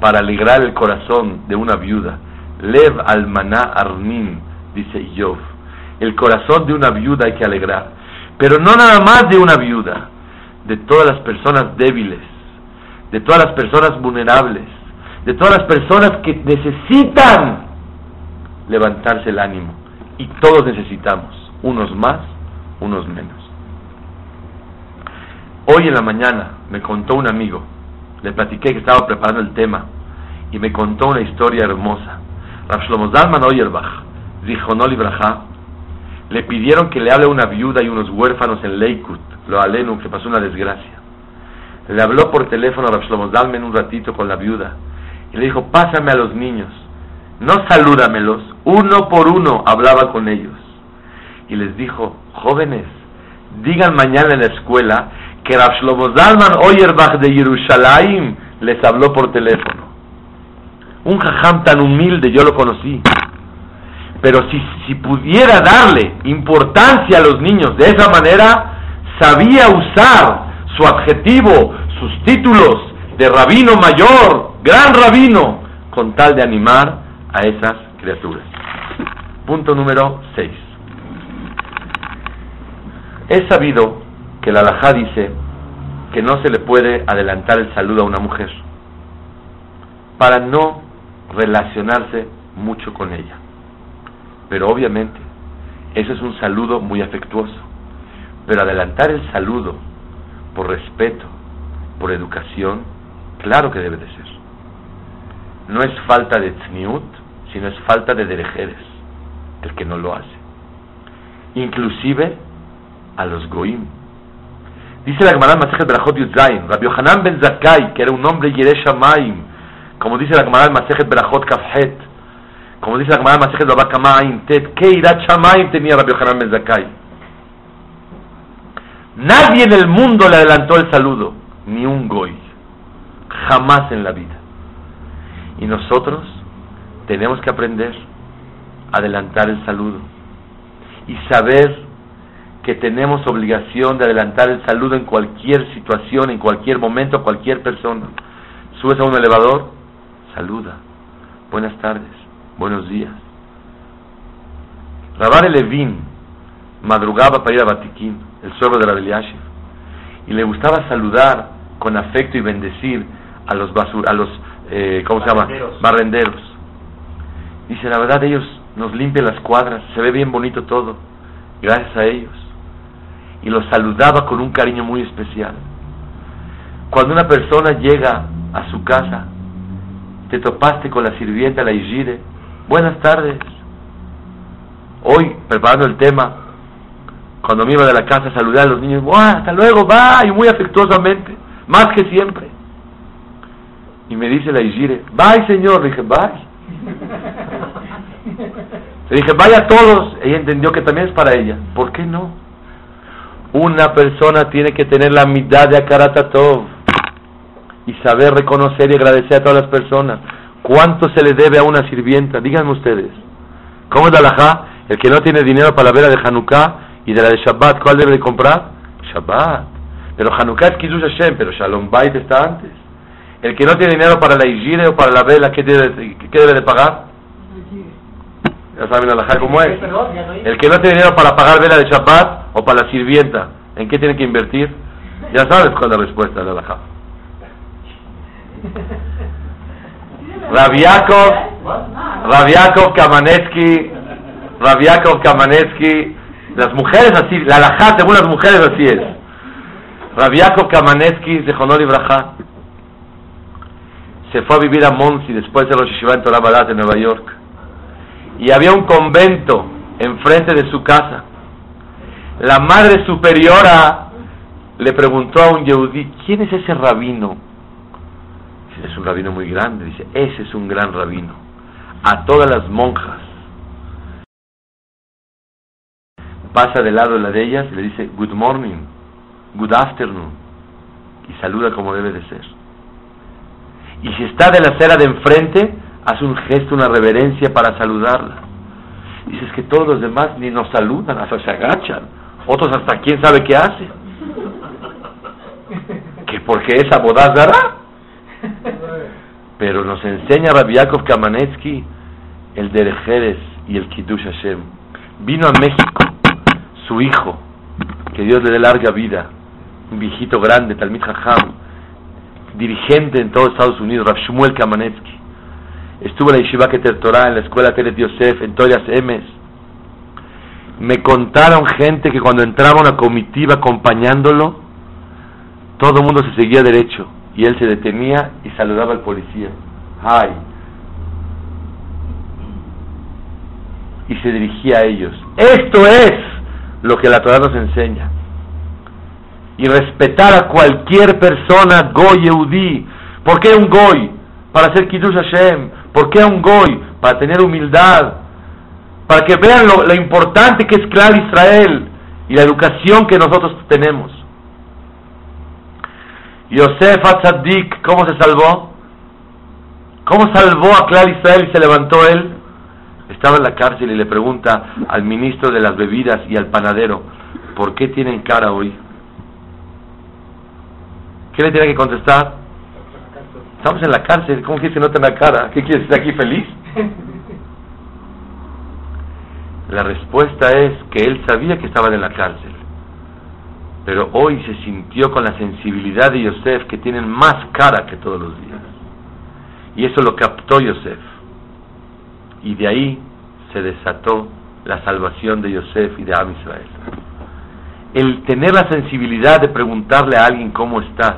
para alegrar el corazón de una viuda. Lev almaná arnin, dice Yov. El corazón de una viuda hay que alegrar. Pero no nada más de una viuda, de todas las personas débiles, de todas las personas vulnerables, de todas las personas que necesitan levantarse el ánimo. Y todos necesitamos, unos más, unos menos. Hoy en la mañana me contó un amigo, le platiqué que estaba preparando el tema y me contó una historia hermosa. Rav Zalman Oyerbach, dijo no libraja, le pidieron que le hable a una viuda y unos huérfanos en Leikut, lo alenu, que pasó una desgracia. Le habló por teléfono a Rav Zalman un ratito con la viuda y le dijo, pásame a los niños, no salúdamelos, uno por uno hablaba con ellos. Y les dijo, jóvenes, digan mañana en la escuela que Rav Shlomo Zalman Oyerbach de Jerusalén les habló por teléfono. Un jajam tan humilde, yo lo conocí. Pero si, si pudiera darle importancia a los niños de esa manera, sabía usar su adjetivo, sus títulos de rabino mayor, gran rabino, con tal de animar a esas criaturas. Punto número 6. Es sabido que la alajá dice que no se le puede adelantar el saludo a una mujer para no relacionarse mucho con ella. Pero obviamente Eso es un saludo muy afectuoso. Pero adelantar el saludo por respeto, por educación, claro que debe de ser. No es falta de tzniut, sino es falta de derejeres el que no lo hace. Inclusive a los goim. Dice la Gemara Masejet Berachot Yudzayin, Rabbi Yohanan ben Zakai, que era un hombre Yeresh Shamayim, como dice la Gemara Masejet Berachot Kafhet, como dice la Gemara Masejet Babakamaim Tet, que irat Shamayim tenía Rabbi Yohanan ben Zakai. Nadie en el mundo le adelantó el saludo, ni un goy, jamás en la vida. Y nosotros tenemos que aprender a adelantar el saludo y saber que tenemos obligación de adelantar el saludo en cualquier situación, en cualquier momento, a cualquier persona. Subes a un elevador, saluda. Buenas tardes, buenos días. Rabar Levin madrugaba para ir a Batiquín, el suegro de la y le gustaba saludar con afecto y bendecir a los basur, a los eh, ¿cómo se llama? Barrenderos. Dice, la verdad ellos nos limpian las cuadras, se ve bien bonito todo, gracias a ellos. Y los saludaba con un cariño muy especial. Cuando una persona llega a su casa, te topaste con la sirvienta, la Igire, buenas tardes. Hoy, preparando el tema, cuando me iba de la casa, saludé a los niños, hasta luego, va, y muy afectuosamente, más que siempre. Y me dice la Igire, bye señor, le dije, bye. Le dije, vaya todos. Ella entendió que también es para ella. ¿Por qué no? Una persona tiene que tener la mitad de Akaratatov y saber reconocer y agradecer a todas las personas. ¿Cuánto se le debe a una sirvienta? Díganme ustedes. ¿Cómo es la? El que no tiene dinero para la vela de Hanukkah y de la de Shabbat, ¿cuál debe de comprar? Shabbat. Pero Hanukkah es Kiddush Hashem, pero Shalom Bait está antes. El que no tiene dinero para la Igire o para la vela, ¿qué debe, qué debe de pagar? Ya saben la cómo es. El que no tiene dinero para pagar vela de Shabbat o para la sirvienta, ¿en qué tiene que invertir? Ya sabes cuál es la respuesta de la alajá. Rabiakov, Rabiakov Kamaneski, Rabiakov Kamaneski, las mujeres así, la alajá según las mujeres así es. Rabiakov Kamaneski de Honor y se fue a vivir a Monsi después de los Yeshiva en Torah en Nueva York. Y había un convento enfrente de su casa. La madre superiora le preguntó a un yehudí, ¿quién es ese rabino? Dice, es un rabino muy grande. Dice, ese es un gran rabino. A todas las monjas. Pasa del lado de la de ellas y le dice, good morning, good afternoon. Y saluda como debe de ser. Y si está de la acera de enfrente, hace un gesto, una reverencia para saludarla. Dices que todos los demás ni nos saludan, hasta se agachan. Otros hasta quién sabe qué hace. Que porque esa boda dará. Pero nos enseña Rabbi Yaakov Kamanetsky el Derejeres y el Kiddush Hashem. Vino a México su hijo, que Dios le dé larga vida, un viejito grande, Talmid Jajam, dirigente en todo Estados Unidos, Rav Shmuel Kamanetsky. Estuvo en la Yeshiva Keter Torah, en la escuela Teret Yosef, en Torias Emes. Me contaron gente que cuando entraba una comitiva acompañándolo, todo el mundo se seguía derecho y él se detenía y saludaba al policía. ¡Ay! Y se dirigía a ellos. Esto es lo que la Torah nos enseña y respetar a cualquier persona goy eudí. ¿Por qué un goy? Para hacer kiddush Hashem. ¿Por qué un goy? Para tener humildad. Para que vean lo, importante que es Clar Israel y la educación que nosotros tenemos. Yosef Atzadik, ¿cómo se salvó? ¿Cómo salvó a Clar Israel y se levantó él? Estaba en la cárcel y le pregunta al ministro de las bebidas y al panadero, ¿por qué tienen cara hoy? ¿Qué le tiene que contestar? Estamos en la cárcel, ¿cómo quieres que no tenga la cara? ¿Qué quieres estar aquí feliz? La respuesta es que él sabía que estaban en la cárcel, pero hoy se sintió con la sensibilidad de Yosef que tienen más cara que todos los días. Y eso lo captó Yosef. Y de ahí se desató la salvación de Yosef y de Am Israel. El tener la sensibilidad de preguntarle a alguien cómo estás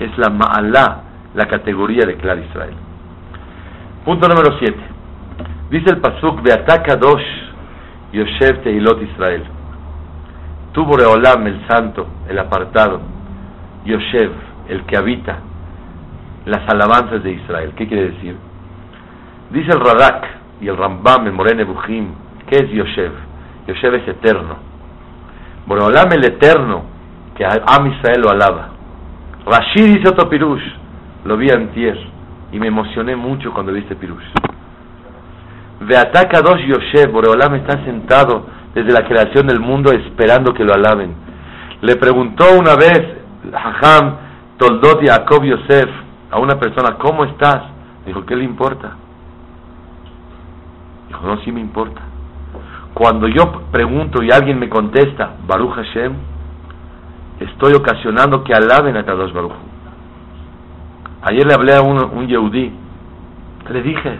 es la ma'alá, la categoría de Clar Israel. Punto número 7. Dice el Pasuk, Beataka Dosh, Yosef Teilot Israel. Tú Boreolam, el santo, el apartado, Yosef, el que habita las alabanzas de Israel. ¿Qué quiere decir? Dice el Radak y el Rambam, el Morene Bujim, ¿qué es Yosef? Yosef es eterno. Boreolam el eterno, que Am Israel lo alaba. Rashid dice otro pirush, lo vi antier y me emocioné mucho cuando viste pirush. Veataka dos Yosef, Boreolam está sentado desde la creación del mundo esperando que lo alaben. Le preguntó una vez Hajam Toldot Jacob Yosef a una persona, ¿cómo estás? Dijo, ¿qué le importa? Dijo, no, sí me importa. Cuando yo pregunto y alguien me contesta, Baruch Hashem, estoy ocasionando que alaben a Kadosh Baruch. Ayer le hablé a un, un le dije,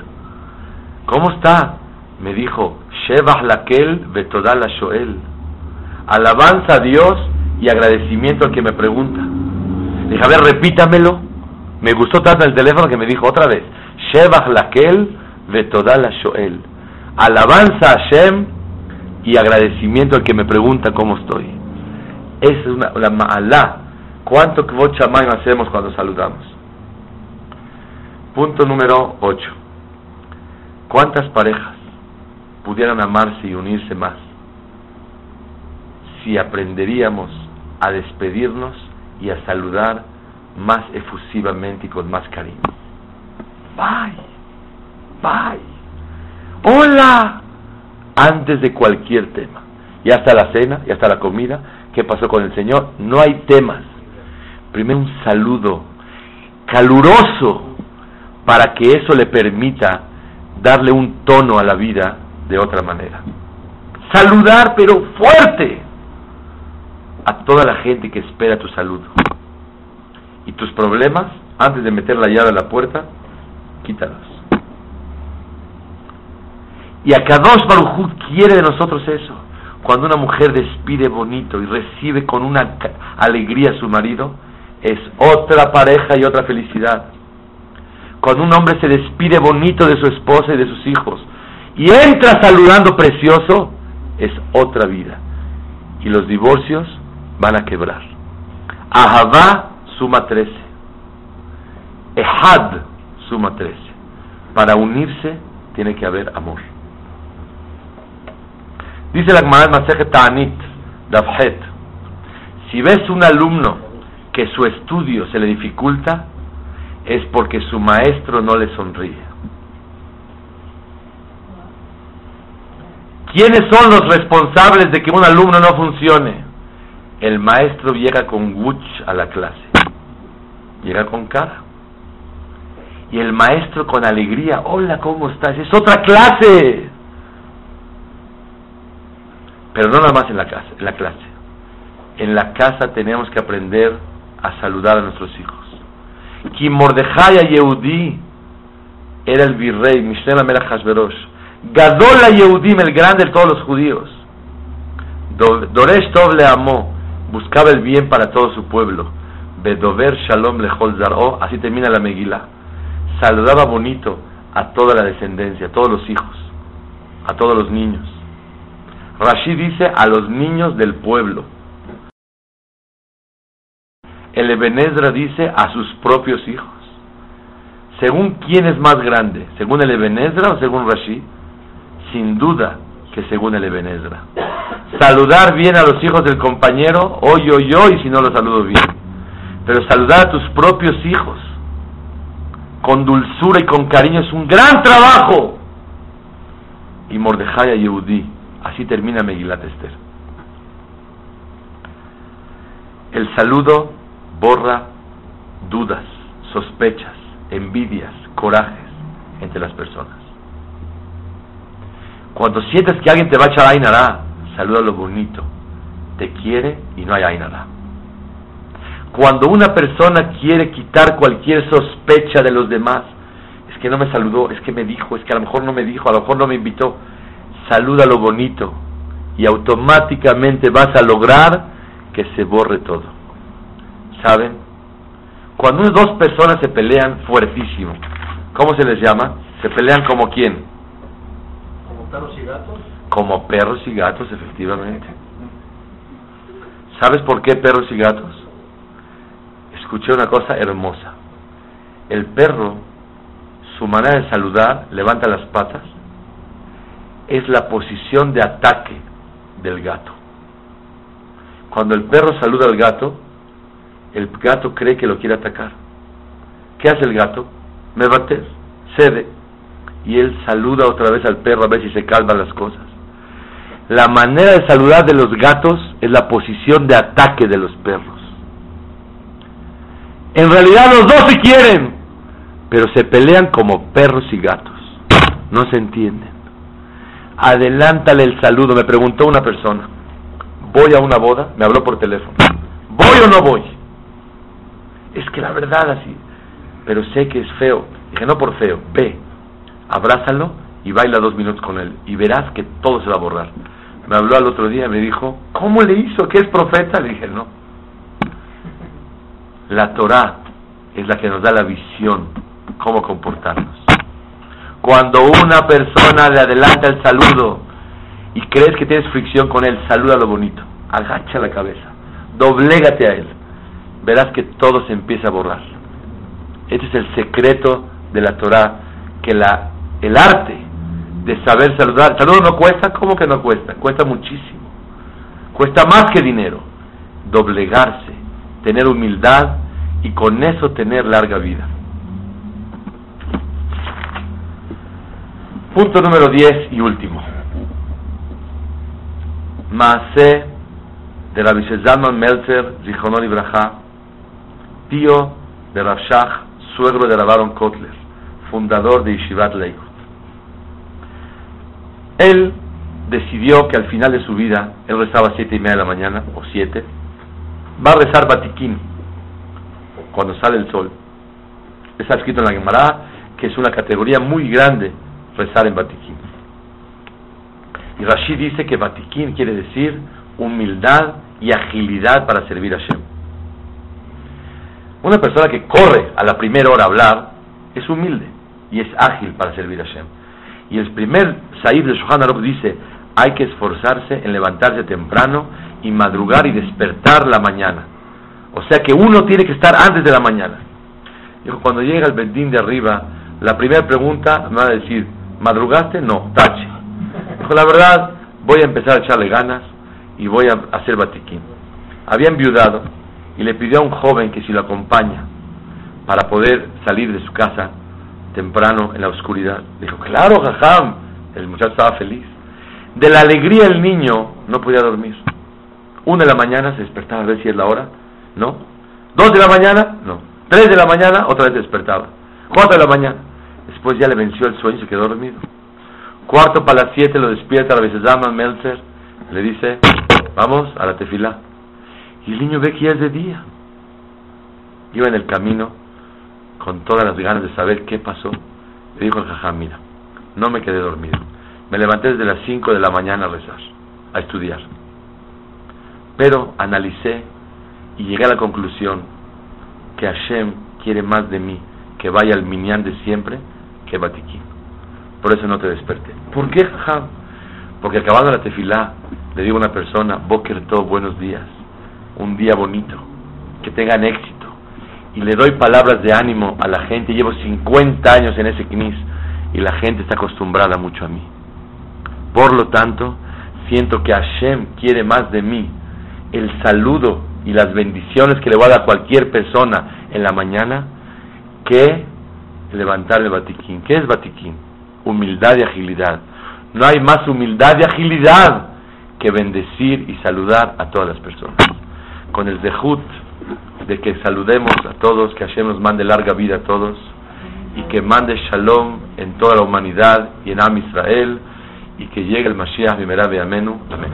¿cómo está? Me dijo, Shevach Lakel Betodal Shoel. Alabanza a Dios y agradecimiento al que me pregunta. Dije, a ver, repítamelo. Me gustó tanto el teléfono que me dijo otra vez, Shevach Lakel Betodal Shoel. Alabanza a Hashem y agradecimiento al que me pregunta cómo estoy. Es una, la ma'alá. ¿Cuánto kvot hacemos cuando saludamos? Punto número 8. ¿Cuántas parejas pudieran amarse y unirse más si aprenderíamos a despedirnos y a saludar más efusivamente y con más cariño? Bye, bye, hola, antes de cualquier tema. Y hasta la cena, y hasta la comida, ¿qué pasó con el Señor? No hay temas. Primero un saludo caluroso para que eso le permita darle un tono a la vida de otra manera. Saludar, pero fuerte, a toda la gente que espera tu saludo. Y tus problemas, antes de meter la llave a la puerta, quítalos. Y a Kadosh Baruj quiere de nosotros eso. Cuando una mujer despide bonito y recibe con una alegría a su marido, es otra pareja y otra felicidad. Cuando un hombre se despide bonito de su esposa y de sus hijos y entra saludando precioso, es otra vida. Y los divorcios van a quebrar. Ahavá suma 13. Ehad suma 13. Para unirse tiene que haber amor. Dice la Gemara Ta'anit, Dafhet, si ves un alumno que su estudio se le dificulta, es porque su maestro no le sonríe. ¿Quiénes son los responsables de que un alumno no funcione? El maestro llega con wuch a la clase, llega con cara. Y el maestro con alegría, hola, ¿cómo estás? Es otra clase pero no nada más en la, casa, en la clase. En la casa tenemos que aprender a saludar a nuestros hijos. Ki Mordejai Yehudi era el virrey, Mishneh Melech Hashverosh. Gadola Yehudim, el grande de todos los judíos. Doresh Tov le amó, buscaba el bien para todo su pueblo. Bedover Shalom Lechol Zar'o, así termina la Megilá. Saludaba bonito a toda la descendencia, a todos los hijos, a todos los niños. Rashi dice a los niños del pueblo. El Ebenezra dice a sus propios hijos. Según quién es más grande, según el Ebenezra o según Rashi, sin duda que según el Ebenezra. Saludar bien a los hijos del compañero, hoy, hoy, hoy, si no lo saludo bien. Pero saludar a tus propios hijos con dulzura y con cariño es un gran trabajo. Y Mordejai a Yehudi Así termina Megilat Esther. El saludo borra dudas, sospechas, envidias, corajes entre las personas. Cuando sientes que alguien te va a echar Ainara, saluda lo bonito. Te quiere y no hay Ainara. Cuando una persona quiere quitar cualquier sospecha de los demás, es que no me saludó, es que me dijo, es que a lo mejor no me dijo, a lo mejor no me invitó, saluda lo bonito y automáticamente vas a lograr que se borre todo. ¿Saben? Cuando dos personas se pelean fuertísimo, ¿cómo se les llama? Se pelean como quién? Como perros y gatos. Como perros y gatos, efectivamente. ¿Sabes por qué perros y gatos? Escuché una cosa hermosa. El perro, su manera de saludar, levanta las patas, es la posición de ataque del gato. Cuando el perro saluda al gato, el gato cree que lo quiere atacar. ¿Qué hace el gato? Me bater, cede. Y él saluda otra vez al perro a ver si se calman las cosas. La manera de saludar de los gatos es la posición de ataque de los perros. En realidad los dos se quieren, pero se pelean como perros y gatos. No se entienden. Adelántale el saludo, me preguntó una persona. Voy a una boda, me habló por teléfono. ¿Voy o no voy? Es que la verdad así, pero sé que es feo. Dije, no por feo, ve, abrázalo y baila dos minutos con él y verás que todo se va a borrar. Me habló al otro día y me dijo, ¿cómo le hizo? ¿Qué es profeta? Le dije, no. La Torah es la que nos da la visión, cómo comportarnos. Cuando una persona le adelanta el saludo y crees que tienes fricción con él, saluda lo bonito, agacha la cabeza, doblégate a él, verás que todo se empieza a borrar. Este es el secreto de la Torah, que la, el arte de saber saludar, saludo no cuesta, ¿cómo que no cuesta? Cuesta muchísimo, cuesta más que dinero, doblegarse, tener humildad y con eso tener larga vida. Punto número 10 y último. Maase de Rabbi Zalman Meltzer, Zichonol Ibrahá, tío de Rav Shach, suegro de Rav Kotler, fundador de Yeshivat Leikut. Él decidió que al final de su vida, él rezaba a siete y media de la mañana, o siete, va a rezar Batiquín, cuando sale el sol. Está escrito en la Gemara que es una categoría muy grande rezar en Batiquín. Y Rashi dice que Batiquín quiere decir humildad y agilidad para servir a Shem. Una persona que corre a la primera hora a hablar es humilde y es ágil para servir a Shem. Y el primer Saib de Shohan Aruch dice, hay que esforzarse en levantarse temprano y madrugar y despertar la mañana. O sea que uno tiene que estar antes de la mañana. Dijo, cuando llega el bendín de arriba, la primera pregunta me va a decir, ¿madrugaste? No, tache. Dijo, la verdad, voy a empezar a echarle ganas y voy a hacer batiquín. Había enviudado y le pidió a un joven que si lo acompaña para poder salir de su casa temprano en la oscuridad. Dijo, claro, jajam. El muchacho estaba feliz. De la alegría el niño no podía dormir. Una de la mañana se despertaba a ver si es la hora. No. Dos de la mañana, no. Tres de la mañana, otra vez despertaba. Cuatro de la mañana. Después ya le venció el sueño y se quedó dormido. Cuarto para las siete lo despierta la llama Meltzer. Le dice, vamos a la tefila. Y el niño ve que ya es de día. Iba en el camino con todas las ganas de saber qué pasó. Le dijo al jajam, mira, no me quedé dormido. Me levanté desde las cinco de la mañana a rezar, a estudiar. Pero analicé y llegué a la conclusión que Hashem quiere más de mí que vaya al minyan de siempre que. Por eso no te desperté. ¿Por qué, jajam? Porque acabando la tefilá, le digo a una persona, Boker buenos días, un día bonito, que tengan éxito. Y le doy palabras de ánimo a la gente. Llevo 50 años en ese knis y la gente está acostumbrada mucho a mí. Por lo tanto, siento que Hashem quiere más de mí el saludo y las bendiciones que le voy a dar a cualquier persona en la mañana que levantar el batiquín. ¿Qué es batiquín? Humildad y agilidad. No hay más humildad y agilidad que bendecir y saludar a todas las personas. Con el dejut de que saludemos a todos, que Hashem nos mande larga vida a todos y que mande shalom en toda la humanidad y en Am Israel y que llegue el Mashiach Bimerabe Amenu. Amén.